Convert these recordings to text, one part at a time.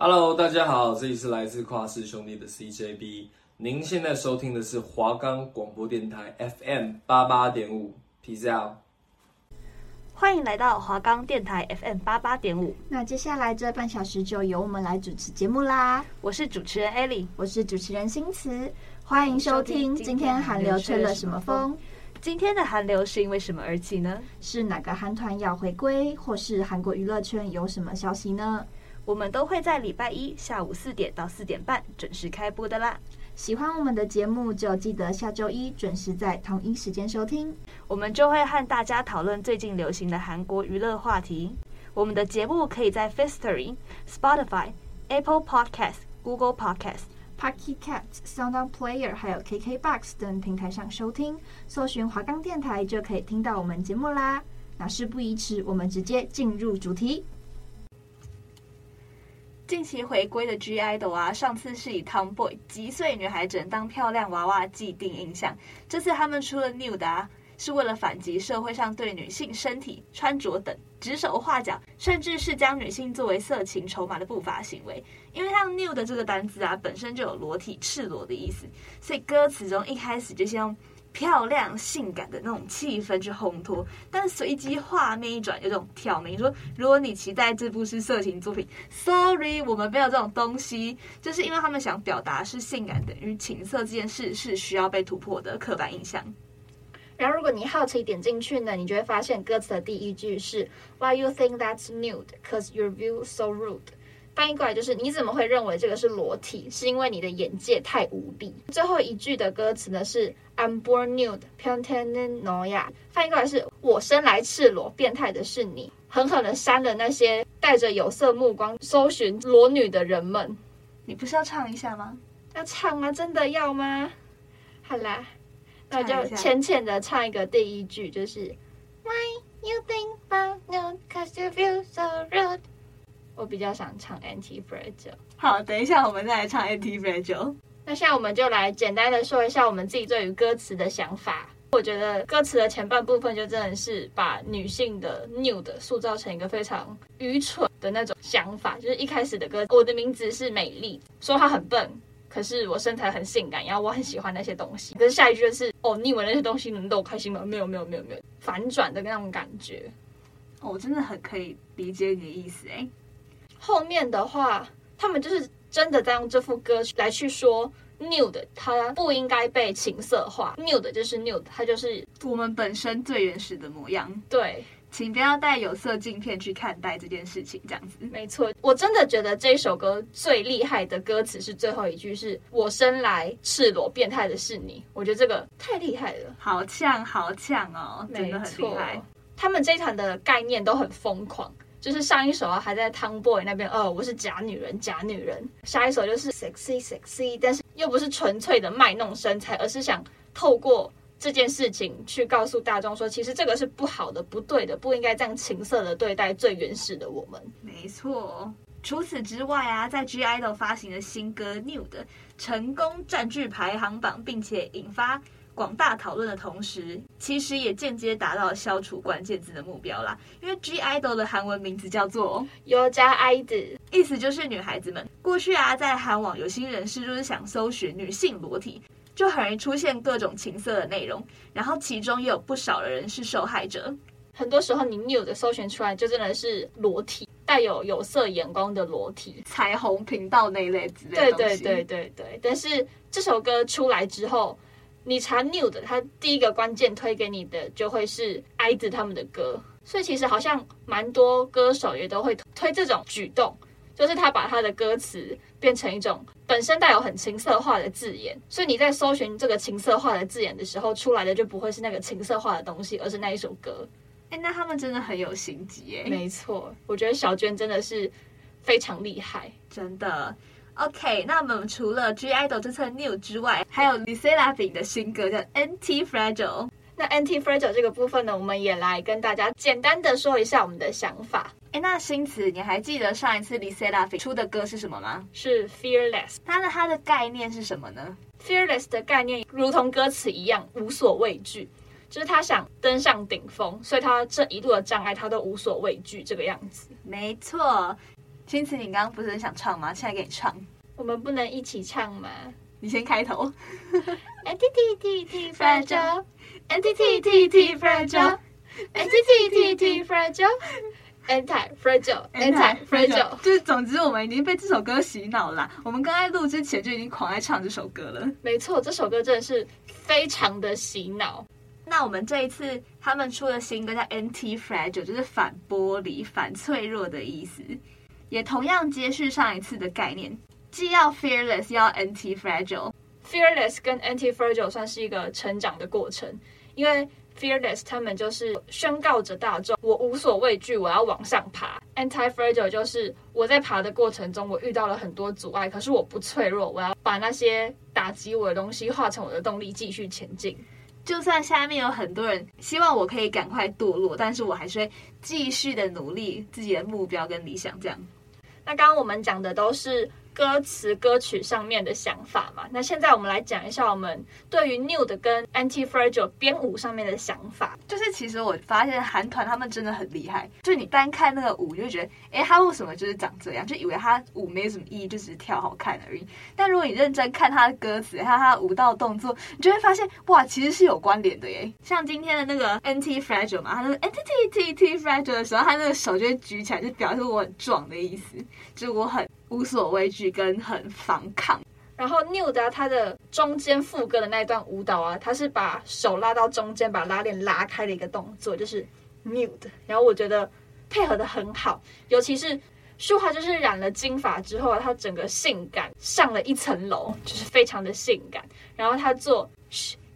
Hello，大家好，这里是来自跨世兄弟的 CJB。您现在收听的是华冈广播电台 FM 八八点五，Peace out。欢迎来到华冈电台 FM 八八点五。那接下来这半小时就由我们来主持节目啦。我是主持人 Ellie，我是主持人新慈。欢迎收听今天韩流吹了什么风？今天的韩流是因为什么而起呢？是哪个韩团要回归，或是韩国娱乐圈有什么消息呢？我们都会在礼拜一下午四点到四点半准时开播的啦。喜欢我们的节目，就记得下周一准时在同一时间收听。我们就会和大家讨论最近流行的韩国娱乐话题。我们的节目可以在 Firstory、Spotify、Apple Podcast、Google Podcast、Pocket Casts、SoundOn Player 还有 KKBox 等平台上收听。搜寻华冈电台就可以听到我们节目啦。那事不宜迟，我们直接进入主题。近期回归的 G IDOL 啊，上次是以 Tomboy 击碎女孩只能当漂亮娃娃既定印象，这次他们出了 Nude 啊，是为了反击社会上对女性身体、穿着等指手画脚，甚至是将女性作为色情筹码的不法行为。因为像 Nude 这个单字啊，本身就有裸体、赤裸的意思，所以歌词中一开始就先用。漂亮、性感的那种气氛去烘托，但随即画面一转，有种挑明说：如果你期待这部是色情作品，Sorry，我们没有这种东西。就是因为他们想表达是性感等于情色这件事是需要被突破的刻板印象。然后，如果你好奇点进去呢，你就会发现歌词的第一句是 Why you think that's nude? Cause your view so rude. 翻译过来就是：你怎么会认为这个是裸体？是因为你的眼界太无力。最后一句的歌词呢是：I'm born nude, pantene noya。翻译过来是我生来赤裸，变态的是你，狠狠的扇了那些带着有色目光搜寻裸女的人们。你不是要唱一下吗？要唱吗？真的要吗？好啦，那我就浅浅的唱一个第一句，就是 Why you think I'm nude? Cause you feel so rude. 我比较想唱 Anti-Fragile。好，等一下我们再来唱 Anti-Fragile。那现在我们就来简单的说一下我们自己对于歌词的想法。我觉得歌词的前半部分就真的是把女性的 nude 塑造成一个非常愚蠢的那种想法。就是一开始的歌，我的名字是美丽，说她很笨，可是我身材很性感，然后我很喜欢那些东西。可是下一句就是，哦，你以为那些东西能逗我开心吗？没有，没有，没有，没有，反转的那种感觉。哦，我真的很可以理解你的意思，哎。后面的话，他们就是真的在用这副歌来去说 nude，它不应该被情色化。nude 就是 nude，它就是我们本身最原始的模样。对，请不要带有色镜片去看待这件事情，这样子。没错，我真的觉得这一首歌最厉害的歌词是最后一句，是我生来赤裸，变态的是你。我觉得这个太厉害了，好呛，好呛哦，真的很厉害。他们这一团的概念都很疯狂。就是上一首啊，还在 Tomboy 那边，哦，我是假女人，假女人。下一首就是 sexy sexy，但是又不是纯粹的卖弄身材，而是想透过这件事情去告诉大众说，其实这个是不好的、不对的，不应该这样情色的对待最原始的我们。没错。除此之外啊，在 G IDOL 发行的新歌 Nude 成功占据排行榜，并且引发。广大讨论的同时其实也间接达到消除关键字的目标啦。因为 g idol 的韩文名字叫做 yoga id 意思就是女孩子们。过去啊在韩网有心人士就是想搜寻女性裸体就很容易出现各种情色的内容然后其中也有不少的人是受害者。很多时候你扭着搜寻出来就真的是裸体带有有色眼光的裸体。彩虹频道那一类之类对对对对对。但是这首歌出来之后你查 new 的他第一个关键推给你的就会是 IZ 他们的歌，所以其实好像蛮多歌手也都会推这种举动，就是他把他的歌词变成一种本身带有很情色化的字眼，所以你在搜寻这个情色化的字眼的时候，出来的就不会是那个情色化的东西，而是那一首歌。哎，那他们真的很有心机哎。没错，我觉得小娟真的是非常厉害，真的。OK，那我们除了 G IDOL 这次 Nude 之外，还有 LE SSERAFIM 的新歌叫 Anti-Fragile。那 Anti-Fragile 这个部分呢，我们也来跟大家简单的说一下我们的想法。哎，那新慈，你还记得上一次 LE SSERAFIM 出的歌是什么吗？是 Fearless。它的它的概念是什么呢？Fearless 的概念如同歌词一样，无所畏惧，就是他想登上顶峰，所以他这一路的障碍他都无所畏惧，这个样子。没错。青瓷，你刚刚不是很想唱吗？现在给你唱。我们不能一起唱吗？你先开头。N T T T T fragile, N T T T T fragile, N T T T T fragile, anti fragile, anti fragile。就是总之，我们已经被这首歌洗脑了。我们刚才录之前就已经狂爱唱这首歌了。没错，这首歌真的是非常的洗脑。那我们这一次他们出的新歌叫 Anti Fragile，就是反玻璃、反脆弱的意思，也同样接续上一次的概念，既要 fearless，又要 anti fragile。fearless 跟 anti fragile 算是一个成长的过程，因为 fearless 他们就是宣告着大众，我无所畏惧，我要往上爬。anti fragile 就是我在爬的过程中，我遇到了很多阻碍，可是我不脆弱，我要把那些打击我的东西化成我的动力，继续前进。就算下面有很多人希望我可以赶快堕落，但是我还是会继续的努力自己的目标跟理想。这样，那刚刚我们讲的都是。歌词歌曲上面的想法嘛，那现在我们来讲一下我们对于 New 的跟 Anti-Fragile 编舞上面的想法。就是其实我发现韩团他们真的很厉害，就你单看那个舞，就觉得，哎，他为什么就是长这样？就以为他舞没有什么意义，就只是跳好看而已。但如果你认真看他的歌词，还有他的舞蹈动作，你就会发现，哇，其实是有关联的耶。像今天的那个 Anti-Fragile 嘛，他那个 Anti-T-T-Fragile 的时候，他那个手就会举起来，就表示我很壮的意思，就是我很。无所畏惧跟很反抗，然后 Nude 啊，他的中间副歌的那一段舞蹈啊，他是把手拉到中间，把拉链拉开的一个动作，就是 Nude。然后我觉得配合的很好，尤其是舒华就是染了金发之后啊，他整个性感上了一层楼，就是非常的性感。然后他做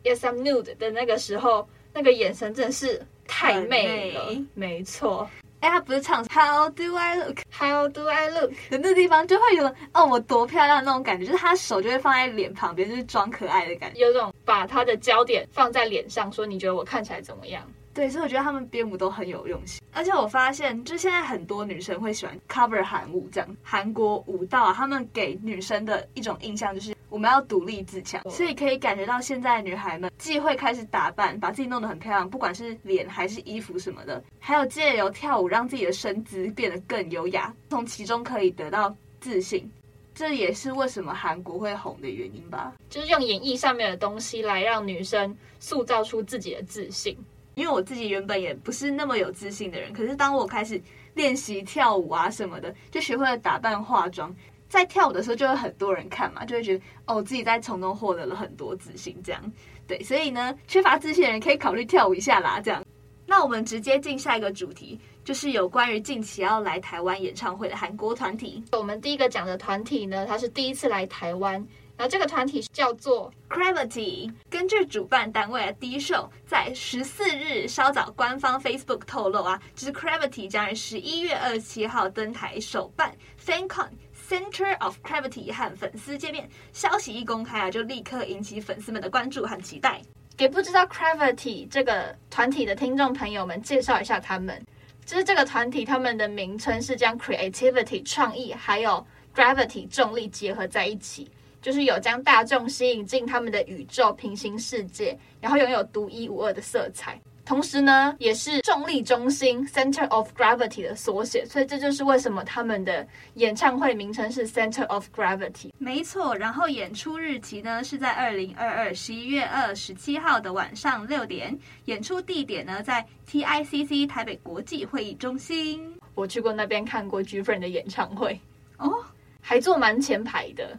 Yes I'm Nude 的那个时候，那个眼神真的是太美了，美没错。哎，他不是唱 How do I look? How do I look? 的那地方就会有哦，我多漂亮那种感觉，就是他手就会放在脸旁边，就是装可爱的感觉，有种把他的焦点放在脸上，说你觉得我看起来怎么样？对，所以我觉得他们编舞都很有用心，而且我发现，就现在很多女生会喜欢 cover 韩舞，这样韩国舞蹈啊，他们给女生的一种印象就是。我们要独立自强，所以可以感觉到现在的女孩们既会开始打扮，把自己弄得很漂亮，不管是脸还是衣服什么的，还有借由跳舞让自己的身姿变得更优雅，从其中可以得到自信。这也是为什么韩国会红的原因吧？就是用演绎上面的东西来让女生塑造出自己的自信。因为我自己原本也不是那么有自信的人，可是当我开始练习跳舞啊什么的，就学会了打扮化妆。在跳舞的时候，就会很多人看嘛，就会觉得哦，自己在从中获得了很多自信，这样对，所以呢，缺乏自信的人可以考虑跳舞一下啦，这样。那我们直接进下一个主题，就是有关于近期要来台湾演唱会的韩国团体。我们第一个讲的团体呢，它是第一次来台湾，然后这个团体叫做 Gravity。根据主办单位的 D Show 在十四日稍早官方 Facebook 透露啊，就是 Gravity 将于十一月二十七号登台首办 FanCon。Center of Gravity 和粉丝见面，消息一公开啊，就立刻引起粉丝们的关注和期待。给不知道 Gravity 这个团体的听众朋友们介绍一下他们，就是这个团体他们的名称是将 Creativity 创意还有 Gravity 重力结合在一起，就是有将大众吸引进他们的宇宙平行世界，然后拥有独一无二的色彩。同时呢，也是重力中心 （Center of Gravity） 的缩写，所以这就是为什么他们的演唱会名称是 Center of Gravity。没错，然后演出日期呢是在二零二二十一月二十七号的晚上六点，演出地点呢在 TICC 台北国际会议中心。我去过那边看过 GFRIEND 的演唱会，哦，还坐蛮前排的。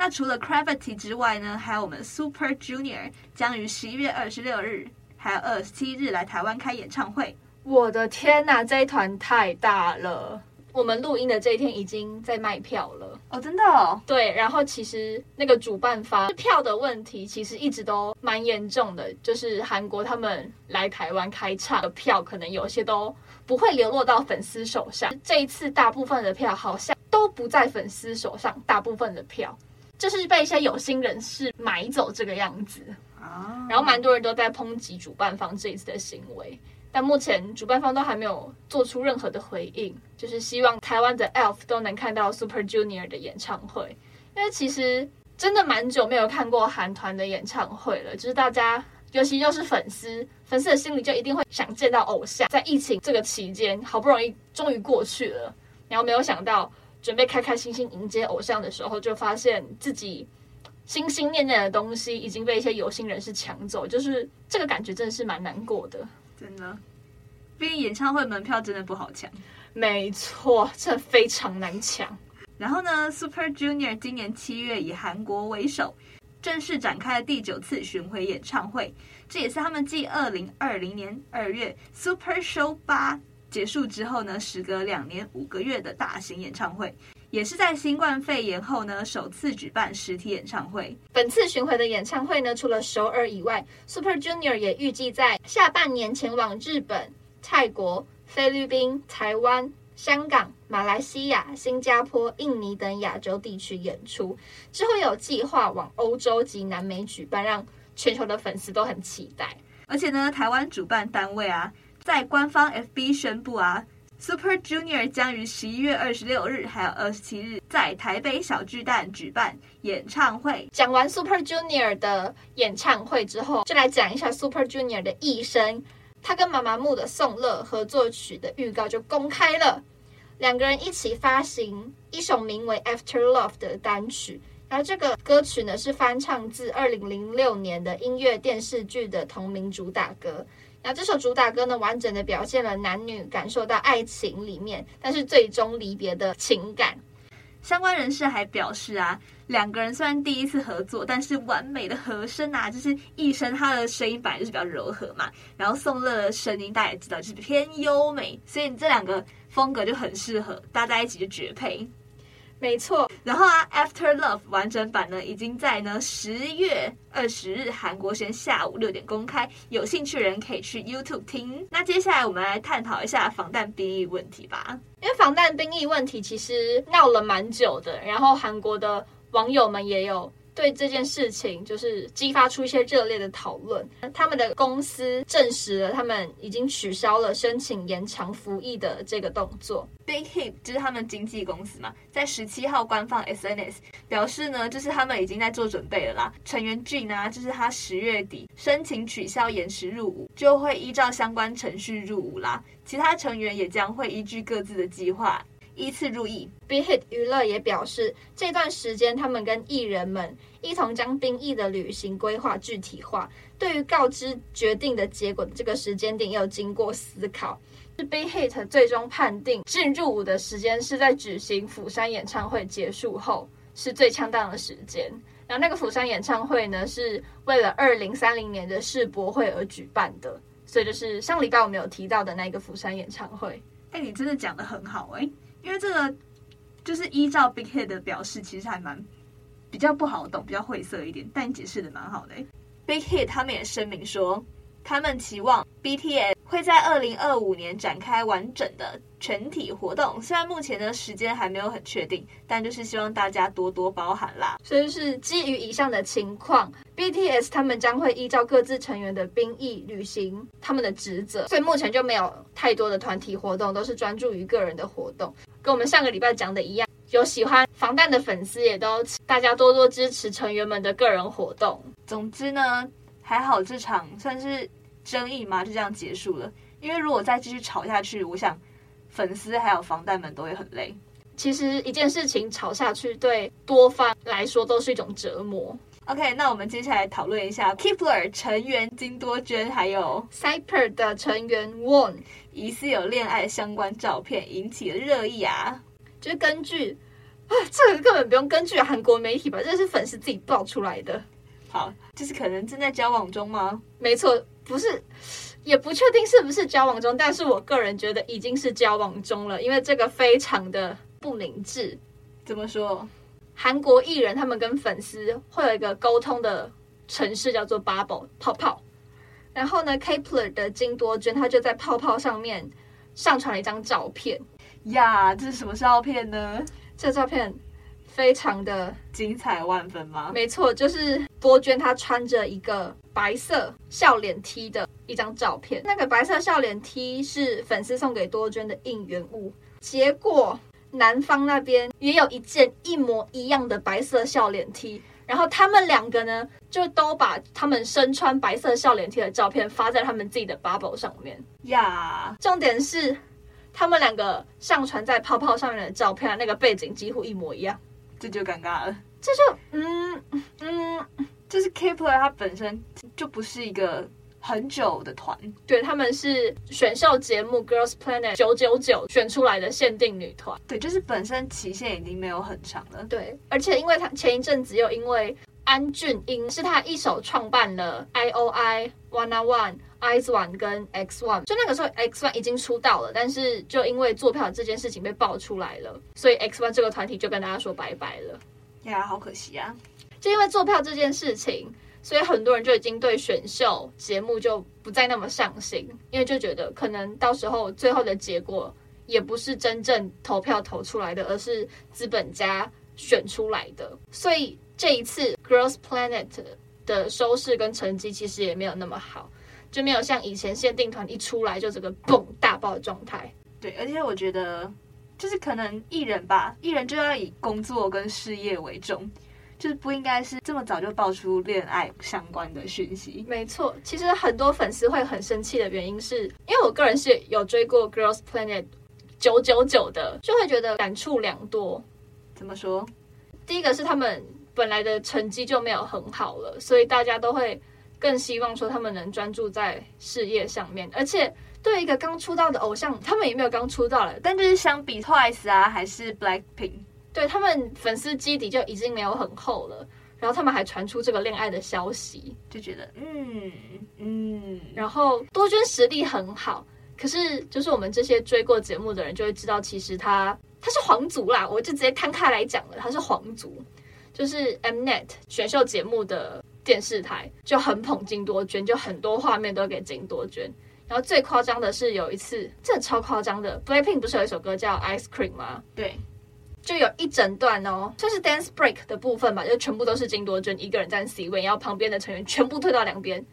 那除了 Gravity 之外呢，还有我们 Super Junior 将于十一月二十六日。还有二十七日来台湾开演唱会，我的天呐，这一团太大了！我们录音的这一天已经在卖票了哦，真的哦。对，然后其实那个主办方票的问题其实一直都蛮严重的，就是韩国他们来台湾开唱的票，可能有些都不会流落到粉丝手上。这一次大部分的票好像都不在粉丝手上，大部分的票就是被一些有心人士买走这个样子啊。然后蛮多人都在抨击主办方这一次的行为，但目前主办方都还没有做出任何的回应，就是希望台湾的 ELF 都能看到 Super Junior 的演唱会，因为其实真的蛮久没有看过韩团的演唱会了，就是大家尤其又是粉丝，粉丝的心里就一定会想见到偶像。在疫情这个期间，好不容易终于过去了，然后没有想到准备开开心心迎接偶像的时候，就发现自己心心念念的东西已经被一些有心人士抢走，就是这个感觉真的是蛮难过的，真的。毕竟演唱会门票真的不好抢，没错，这非常难抢。然后呢，Super Junior 今年七月以韩国为首，正式展开了第九次巡回演唱会，这也是他们继二零二零年二月 Super Show 八结束之后呢，时隔两年五个月的大型演唱会，也是在新冠肺炎后呢首次举办实体演唱会。本次巡回的演唱会呢，除了首尔以外，Super Junior 也预计在下半年前往日本、泰国、菲律宾、台湾、香港、马来西亚、新加坡、印尼等亚洲地区演出，之后有计划往欧洲及南美举办，让全球的粉丝都很期待。而且呢，台湾主办单位啊。在官方 FB 宣布啊，Super Junior 将于十一月二十六日还有二十七日在台北小巨蛋举办演唱会。讲完 Super Junior 的演唱会之后，就来讲一下 Super Junior 的一生。他跟妈妈木的宋乐合作曲的预告就公开了，两个人一起发行一首名为《After Love》的单曲。然后这个歌曲呢是翻唱自二零零六年的音乐电视剧的同名主打歌。那这首主打歌呢，完整的表现了男女感受到爱情里面，但是最终离别的情感。相关人士还表示啊，两个人虽然第一次合作，但是完美的和声啊，就是一声他的声音本来就是比较柔和嘛，然后宋乐的声音大家也知道就是偏优美，所以这两个风格就很适合搭在一起就绝配。没错，然后啊，《After Love》完整版呢，已经在呢十月二十日韩国时间下午六点公开，有兴趣的人可以去 YouTube 听。那接下来我们来探讨一下防弹兵役问题吧，因为防弹兵役问题其实闹了蛮久的，然后韩国的网友们也有。对这件事情，就是激发出一些热烈的讨论。他们的公司证实了，他们已经取消了申请延长服役的这个动作。Big Hit 就是他们经纪公司嘛，在十七号官方 SNS 表示呢，就是他们已经在做准备了啦。成员 Jin 啊，就是他十月底申请取消延迟入伍，就会依照相关程序入伍啦。其他成员也将会依据各自的计划。依次入役，Big Hit 娱乐也表示，这段时间他们跟艺人们一同将兵役的旅行规划具体化。对于告知决定的结果的这个时间点，也有经过思考。是 Big Hit 最终判定进入伍的时间是在举行釜山演唱会结束后，是最恰当的时间。然后那个釜山演唱会呢，是为了二零三零年的世博会而举办的，所以就是上礼拜我们有提到的那个釜山演唱会。哎，你真的讲得很好哎。因为这个就是依照 Big Head 的表示，其实还蛮比较不好懂，比较晦涩一点。但你解释的蛮好的。Big Hit 他们也声明说，他们期望 BTS 会在二零二五年展开完整的全体活动。虽然目前的时间还没有很确定，但就是希望大家多多包涵啦。所以是基于以上的情况，BTS 他们将会依照各自成员的兵役履行他们的职责。所以目前就没有太多的团体活动，都是专注于个人的活动。跟我们上个礼拜讲的一样，有喜欢防弹的粉丝也都大家多多支持成员们的个人活动。总之呢，还好这场算是。争议嘛，就这样结束了。因为如果再继续吵下去，我想粉丝还有防弹们都会很累。其实一件事情吵下去，对多方来说都是一种折磨。OK，那我们接下来讨论一下 Kep1er 成员金多娟还有 Cyper 的成员 Won 疑似有恋爱相关照片引起了热议啊。就是根据啊，这个根本不用根据韩国媒体吧，这是粉丝自己爆出来的。好，就是可能正在交往中吗？没错。不是，也不确定是不是交往中，但是我个人觉得已经是交往中了，因为这个非常的不明智。怎么说？韩国艺人他们跟粉丝会有一个沟通的城市，叫做 Bubble 泡泡。然后呢，Kepler 的金多娟她就在泡泡上面上传了一张照片。呀，这是什么照片呢？这照片非常的精彩万分吗？没错，就是多娟她穿着一个。白色笑脸 T 的一张照片，那个白色笑脸 T 是粉丝送给多娟的应援物。结果男方那边也有一件一模一样的白色笑脸 T，然后他们两个呢，就都把他们身穿白色笑脸 T 的照片发在他们自己的 bubble 上面。呀，重点是他们两个上传在泡泡上面的照片，那个背景几乎一模一样，这就尴尬了。这就嗯嗯，就是 Kep1er 它本身就不是一个很久的团，对，他们是选秀节目 Girls Planet 九九九选出来的限定女团，对，就是本身期限已经没有很长了，对，而且因为他前一阵子又因为安俊英是他一手创办了 IOI One on One IZ*ONE 跟 X One，就那个时候 X One 已经出道了，但是就因为做票这件事情被爆出来了，所以 X One 这个团体就跟大家说拜拜了。呀，好可惜啊！就因为做票这件事情，所以很多人就已经对选秀节目就不再那么上心，因为就觉得可能到时候最后的结果也不是真正投票投出来的，而是资本家选出来的。所以这一次 Girls Planet 的收视跟成绩其实也没有那么好，就没有像以前限定团一出来就这个蹦大爆的状态。对，而且我觉得。就是可能艺人吧，艺人就要以工作跟事业为重，就是不应该是这么早就爆出恋爱相关的讯息。没错，其实很多粉丝会很生气的原因是，因为我个人是有追过 Girls Planet 九九九的，就会觉得感触良多。怎么说？第一个是他们本来的成绩就没有很好了，所以大家都会更希望说他们能专注在事业上面，而且。对一个刚出道的偶像，他们也没有刚出道了，但就是相比 Twice 啊，还是 Blackpink，对他们粉丝基底就已经没有很厚了。然后他们还传出这个恋爱的消息，就觉得嗯嗯。然后多娟实力很好，可是就是我们这些追过节目的人就会知道，其实他他是皇族啦，我就直接摊开来讲了，他是皇族，就是 Mnet 选秀节目的电视台就很捧金多娟，就很多画面都给金多娟。然后最夸张的是有一次，真的超夸张的，Blackpink 不是有一首歌叫 Ice Cream 吗？对，就有一整段哦，就是 Dance Break 的部分吧，就全部都是金多珍一个人站 C 位，然后旁边的成员全部退到两边，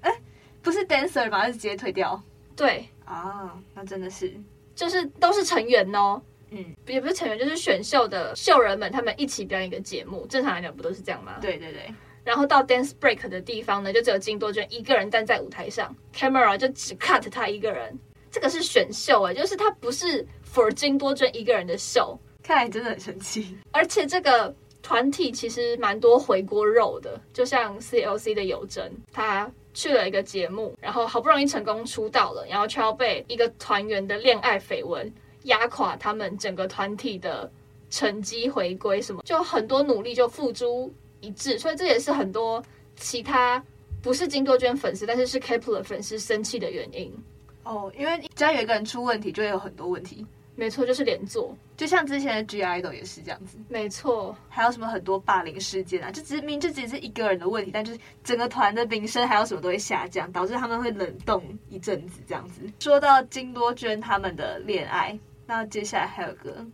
哎，不是 Dancer 吧？是直接退掉？对啊，那真的是，就是都是成员哦，嗯，也不是成员，就是选秀的秀人们，他们一起表演一个节目，正常来讲不都是这样吗？对对对。然后到 dance break 的地方呢，就只有金多娟一个人站在舞台上，camera 就只 cut 他一个人。这个是选秀哎，就是他不是 for 金多娟一个人的秀，看来真的很神奇。而且这个团体其实蛮多回锅肉的，就像 CLC 的有真，他去了一个节目，然后好不容易成功出道了，然后却要被一个团员的恋爱绯闻压垮他们整个团体的成绩回归，什么就很多努力就付诸。一致，所以这也是很多其他不是金多娟粉丝，但是是 Kepler 粉丝生气的原因哦。因为只要有一个人出问题，就会有很多问题。没错，就是连坐，就像之前的 (G)I-DLE 也是这样子。没错，还有什么很多霸凌事件啊？就只明，就只是一个人的问题，但就是整个团的名声还有什么都会下降，导致他们会冷冻一阵子这样子。说到金多娟他们的恋爱，那接下来还有个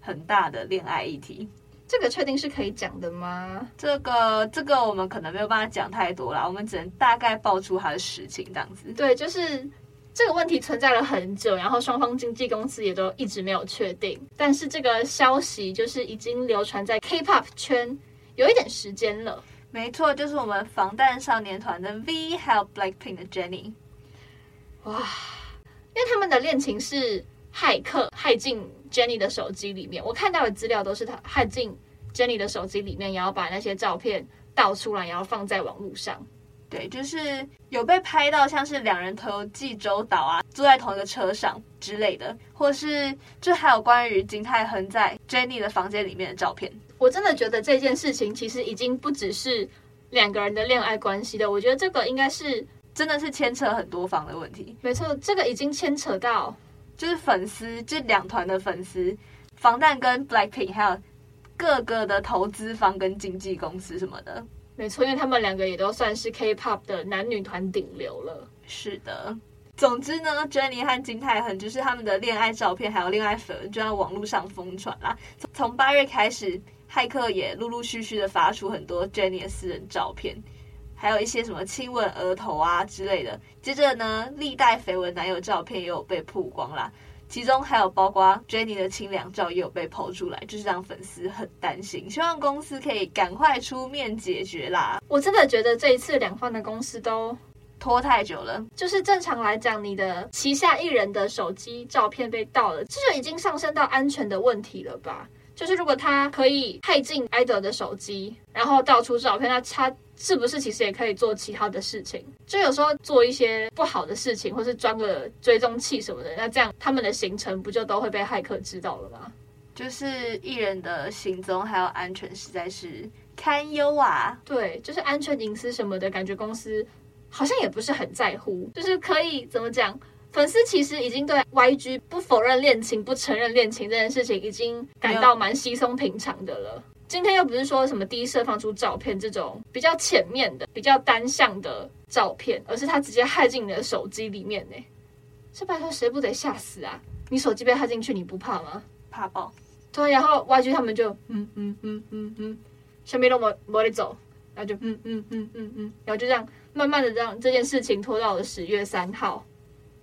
很大的恋爱议题。这个确定是可以讲的吗？这个这个我们可能没有办法讲太多啦，我们只能大概爆出他的实情这样子。对，就是这个问题存在了很久，然后双方经纪公司也都一直没有确定。但是这个消息就是已经流传在 K-pop 圈有一点时间了。没错，就是我们防弹少年团的 V 还有 Blackpink 的 Jennie。哇，因为他们的恋情是骇客骇进 Jennie 的手机里面，我看到的资料都是他骇进。Jennie 的手机里面，然后把那些照片倒出来，然后放在网络上。对，就是有被拍到，像是两人同游济州岛啊，坐在同一个车上之类的，或是就还有关于金泰亨在 Jennie 的房间里面的照片。我真的觉得这件事情其实已经不只是两个人的恋爱关系了，我觉得这个应该是真的是牵扯很多方的问题。没错，这个已经牵扯到就是粉丝，就两团的粉丝，防弹跟 Blackpink 还有。各个的投资方跟经纪公司什么的，没错，因为他们两个也都算是 K-pop 的男女团顶流了。是的，总之呢，Jennie 和金泰亨就是他们的恋爱照片还有恋爱粉就在网络上疯传啦。从八月开始，骇客也陆陆续续的发出很多 Jennie 的私人照片，还有一些什么亲吻额头啊之类的。接着呢，历代绯闻男友照片也有被曝光啦。其中还有包括 Jennie 的清凉照也有被抛出来，就是让粉丝很担心，希望公司可以赶快出面解决啦。我真的觉得这一次两方的公司都拖太久了。就是正常来讲，你的旗下艺人的手机照片被盗了，这就已经上升到安全的问题了吧？就是如果他可以害进 idol 的手机，然后盗出照片，那他是不是其实也可以做其他的事情？就有时候做一些不好的事情，或是装个追踪器什么的，那这样他们的行程不就都会被骇客知道了吗？就是艺人的行踪还有安全实在是堪忧啊！对，就是安全隐私什么的感觉，公司好像也不是很在乎。就是可以怎么讲？粉丝其实已经对 YG 不否认恋情、不承认恋情这件事情已经感到蛮稀松平常的了。今天又不是说什么第一次放出照片这种比较浅面的、比较单向的照片，而是他直接害进你的手机里面呢。这拜托谁不得吓死啊？你手机被害进去，你不怕吗？怕爆。对，然后 YG 他们就嗯嗯嗯嗯嗯，下面都没没得走，然后就嗯嗯嗯嗯嗯，然后就这样慢慢的让这件事情拖到了十月三号。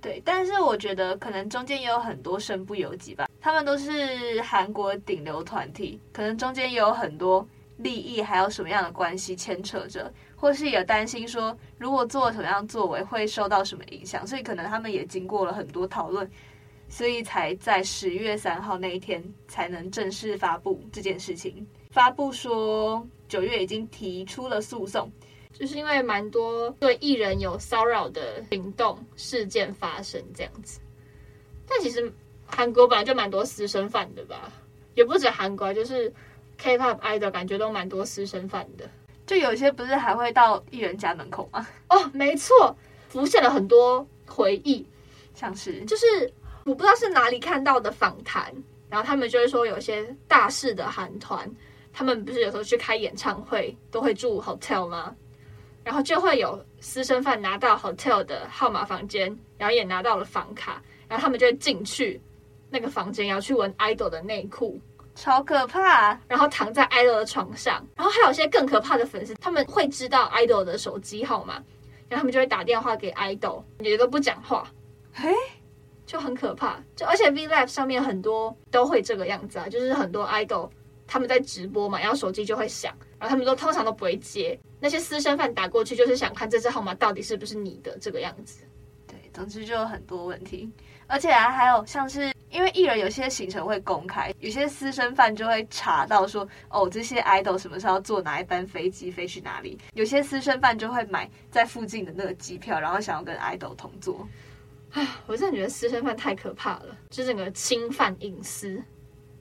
对，但是我觉得可能中间也有很多身不由己吧。他们都是韩国顶流团体，可能中间也有很多利益，还有什么样的关系牵扯着，或是也担心说，如果做什么样作为会受到什么影响，所以可能他们也经过了很多讨论。所以才在十月三号那一天才能正式发布这件事情。发布说九月已经提出了诉讼，就是因为蛮多对艺人有骚扰的行动事件发生这样子。但其实韩国本来就蛮多私生饭的吧，也不止韩国，就是 K-pop idol 感觉都蛮多私生饭的。就有些不是还会到艺人家门口吗？哦，没错，浮现了很多回忆，像是就是。我不知道是哪里看到的访谈，然后他们就会说，有些大势的韩团，他们不是有时候去开演唱会都会住 hotel 吗？然后就会有私生饭拿到 hotel 的号码房间，然后也拿到了房卡，然后他们就会进去那个房间，然后去闻 idol 的内裤，超可怕。然后躺在 idol 的床上，然后还有些更可怕的粉丝，他们会知道 idol 的手机号码，然后他们就会打电话给 idol，也都不讲话。嘿。就很可怕，就而且 V Live 上面很多都会这个样子啊，就是很多 idol 他们在直播嘛，然后手机就会响，然后他们都通常都不会接，那些私生饭打过去就是想看这支号码到底是不是你的这个样子。对，总之就有很多问题，而且啊还有像是因为艺人有些行程会公开，有些私生饭就会查到说哦这些 idol 什么时候坐哪一班飞机飞去哪里，有些私生饭就会买在附近的那个机票，然后想要跟 idol 同坐。唉，我真的觉得私生饭太可怕了，就整个侵犯隐私，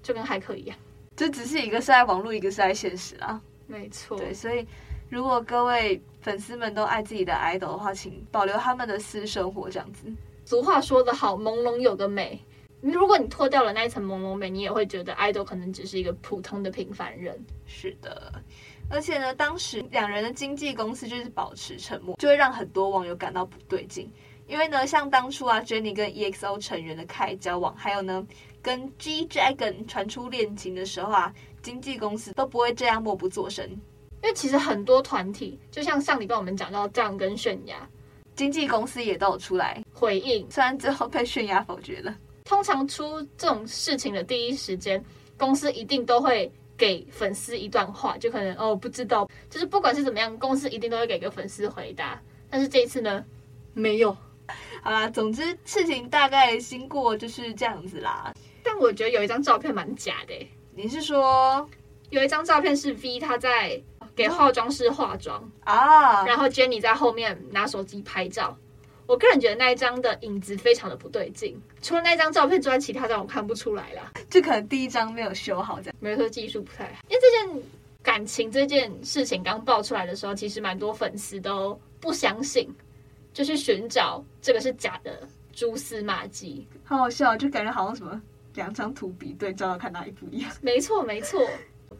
就跟骇客一样。这只是一个是在网络，一个是在现实啊。没错，对，所以如果各位粉丝们都爱自己的 idol 的话，请保留他们的私生活，这样子。俗话说得好，朦胧有个美。如果你脱掉了那一层朦胧美，你也会觉得 idol 可能只是一个普通的平凡人。是的，而且呢，当时两人的经纪公司就是保持沉默，就会让很多网友感到不对劲。因为呢，像当初啊，Jennie 跟 EXO 成员的凯交往，还有呢，跟 G Dragon 传出恋情的时候啊，经纪公司都不会这样默不作声。因为其实很多团体，就像上礼拜我们讲到这样跟泫雅，经纪公司也都有出来回应，虽然最后被泫雅否决了。通常出这种事情的第一时间，公司一定都会给粉丝一段话，就可能哦不知道，就是不管是怎么样，公司一定都会给个粉丝回答。但是这一次呢，没有。好啦，总之事情大概经过就是这样子啦。但我觉得有一张照片蛮假的。你是说有一张照片是 V 他在给化妆师化妆啊，然后 Jennie 在后面拿手机拍照。我个人觉得那一张的影子非常的不对劲。除了那张照片之外，其他张我看不出来啦。就可能第一张没有修好，这样没有说技术不太好。因为这件感情这件事情刚爆出来的时候，其实蛮多粉丝都不相信。就去寻找这个是假的蛛丝马迹，好好笑，就感觉好像什么两张图比对，照到看哪里不一样。没错，没错，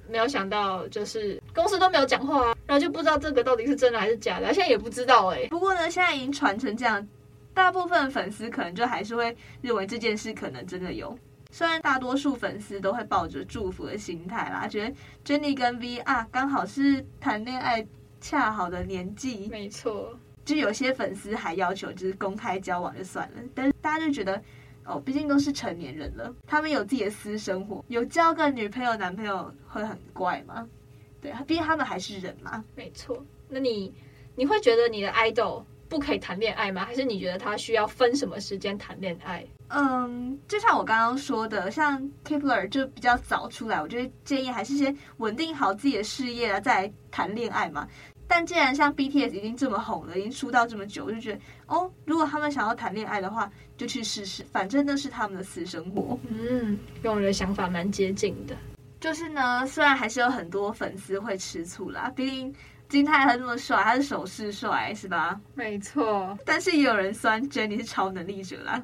没有想到就是公司都没有讲话啊，然后就不知道这个到底是真的还是假的，现在也不知道哎、欸。不过呢，现在已经传成这样，大部分粉丝可能就还是会认为这件事可能真的有。虽然大多数粉丝都会抱着祝福的心态啦，觉得 Jennie 跟 V 啊刚好是谈恋爱恰好的年纪。没错。就有些粉丝还要求就是公开交往就算了，但是大家就觉得哦，毕竟都是成年人了，他们有自己的私生活，有交个女朋友男朋友会很怪吗？对，毕竟他们还是人嘛。没错，那你你会觉得你的 idol 不可以谈恋爱吗？还是你觉得他需要分什么时间谈恋爱？嗯，就像我刚刚说的，像 Kepler 就比较早出来，我觉得建议还是先稳定好自己的事业啊，再来谈恋爱嘛。但既然像 BTS 已经这么红了，已经出道这么久，我就觉得哦，如果他们想要谈恋爱的话，就去试试，反正那是他们的私生活。嗯，跟我的想法蛮接近的。就是呢，虽然还是有很多粉丝会吃醋啦，毕竟金泰亨那么帅，他是手势帅，是吧？没错。但是也有人酸 Jennie 是超能力者啦。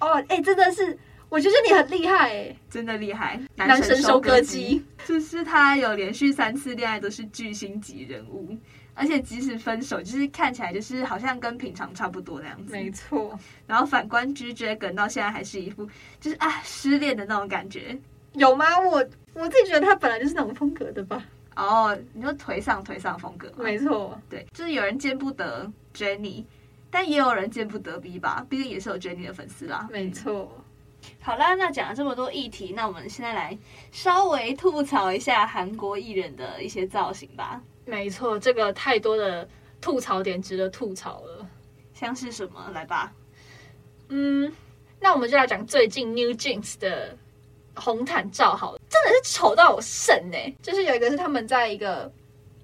哦，哎、欸，真的是，我觉得你很厉害，哎，真的厉害，男神收割机。就是他有连续三次恋爱都是巨星级人物。而且即使分手，就是看起来就是好像跟平常差不多那样子。没错。然后反观 G-Dragon 到现在还是一副就是啊失恋的那种感觉，有吗？我我自己觉得他本来就是那种风格的吧。哦，你说颓丧颓丧风格。没错。对，就是有人见不得 Jennie，但也有人见不得 B 吧，毕竟也是有 Jennie 的粉丝啦。没错。好啦，那讲了这么多议题，那我们现在来稍微吐槽一下韩国艺人的一些造型吧。没错，这个太多的吐槽点值得吐槽了。像是什么？来吧。嗯，那我们就来讲最近 New Jeans 的红毯照好了，真的是丑到我肾哎！就是有一个是他们在一个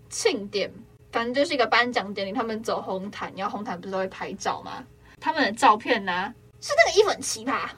庆典，反正就是一个颁奖典礼，他们走红毯，然后红毯不是都会拍照吗？他们的照片呢、啊，是那个衣服很奇葩。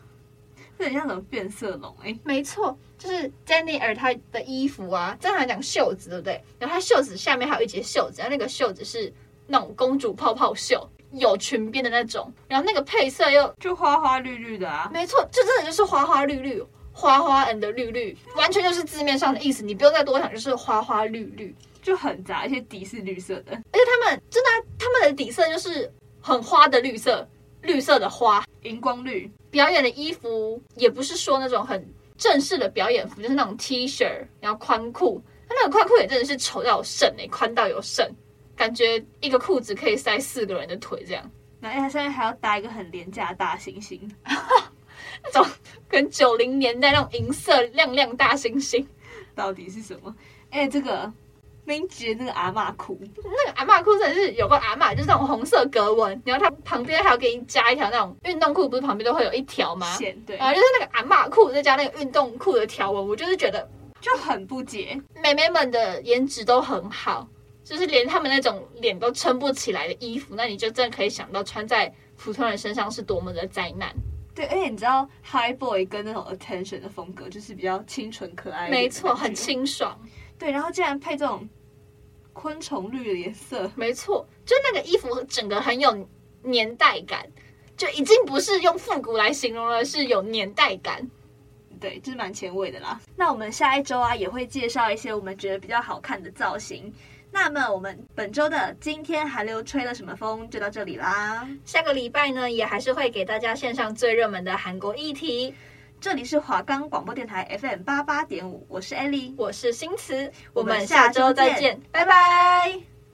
这很像什么变色龙哎、欸，没错，就是 Jennie 她的衣服啊，正常来讲袖子对不对？然后她袖子下面还有一截袖子，然后那个袖子是那种公主泡泡袖，有裙边的那种，然后那个配色又就花花绿绿的啊，没错，就真的就是花花绿绿，花花 and 绿绿，完全就是字面上的意思，你不用再多想，就是花花绿绿，就很杂，而且底是绿色的，而且他们真的、啊，他们的底色就是很花的绿色，绿色的花，荧光绿。表演的衣服也不是说那种很正式的表演服，就是那种 T 恤，然后宽裤。他那个宽裤也真的是丑到有剩诶，宽到有剩，感觉一个裤子可以塞四个人的腿这样。然后他现在还要搭一个很廉价的大猩猩，那种跟九零年代那种银色亮亮大猩猩，到底是什么？哎，这个。冰洁那个阿嬷裤，那个阿嬷裤真的是有个阿嬷，就是那种红色格纹，然后它旁边还要给你加一条那种运动裤，不是旁边都会有一条吗？线对，啊，就是那个阿嬷裤再加那个运动裤的条纹，我就是觉得就很不解。妹妹们的颜值都很好，就是连他们那种脸都撑不起来的衣服，那你就真的可以想到穿在普通人身上是多么的灾难。对，而且你知道 High Boy 跟那种 Attention 的风格就是比较清纯可爱，没错，很清爽。对，然后竟然配这种。昆虫绿的颜色，没错，就那个衣服整个很有年代感，就已经不是用复古来形容了，是有年代感。对，就是蛮前卫的啦。那我们下一周啊也会介绍一些我们觉得比较好看的造型。那么我们本周的今天韩流吹了什么风就到这里啦。下个礼拜呢也还是会给大家献上最热门的韩国议题。这里是华冈广播电台 FM 八八点五，我是艾莉，我是新慈，我们下周再见，拜拜。拜拜。